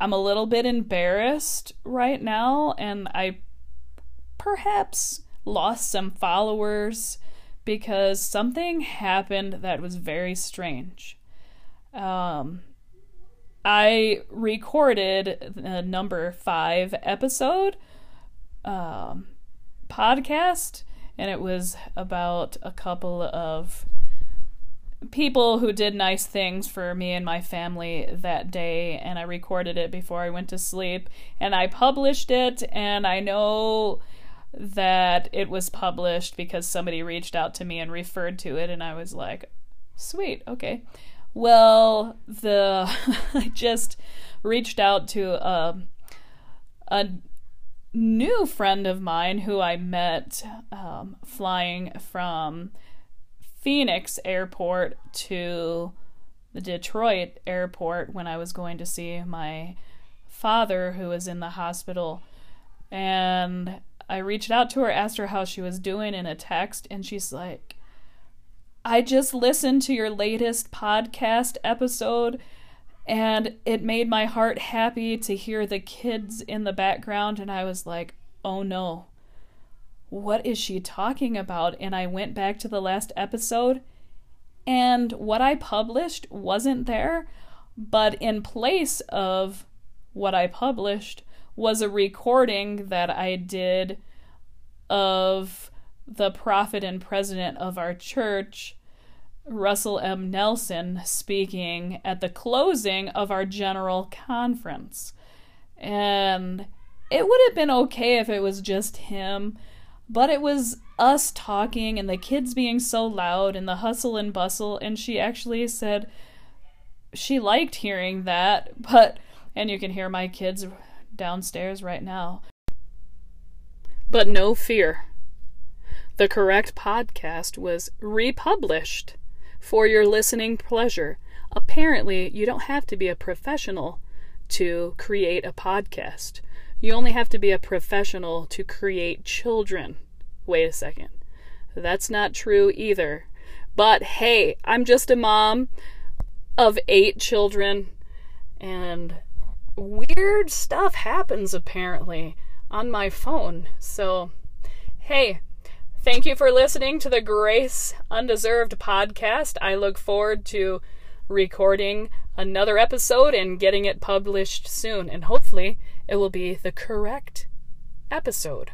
I'm a little bit embarrassed right now, and I perhaps lost some followers because something happened that was very strange. Um, I recorded the number five episode um, podcast, and it was about a couple of people who did nice things for me and my family that day and I recorded it before I went to sleep and I published it and I know that it was published because somebody reached out to me and referred to it and I was like sweet okay. Well the I just reached out to a a new friend of mine who I met um, flying from Phoenix airport to the Detroit airport when I was going to see my father who was in the hospital. And I reached out to her, asked her how she was doing in a text, and she's like, I just listened to your latest podcast episode and it made my heart happy to hear the kids in the background and I was like, "Oh no what is she talking about? And I went back to the last episode, and what I published wasn't there, but in place of what I published was a recording that I did of the prophet and president of our church, Russell M. Nelson, speaking at the closing of our general conference. And it would have been okay if it was just him but it was us talking and the kids being so loud and the hustle and bustle, and she actually said she liked hearing that, but, and you can hear my kids downstairs right now. But no fear. The correct podcast was republished for your listening pleasure. Apparently, you don't have to be a professional to create a podcast. You only have to be a professional to create children. Wait a second. That's not true either. But hey, I'm just a mom of eight children, and weird stuff happens apparently on my phone. So, hey, thank you for listening to the Grace Undeserved podcast. I look forward to recording another episode and getting it published soon, and hopefully, it will be the correct episode.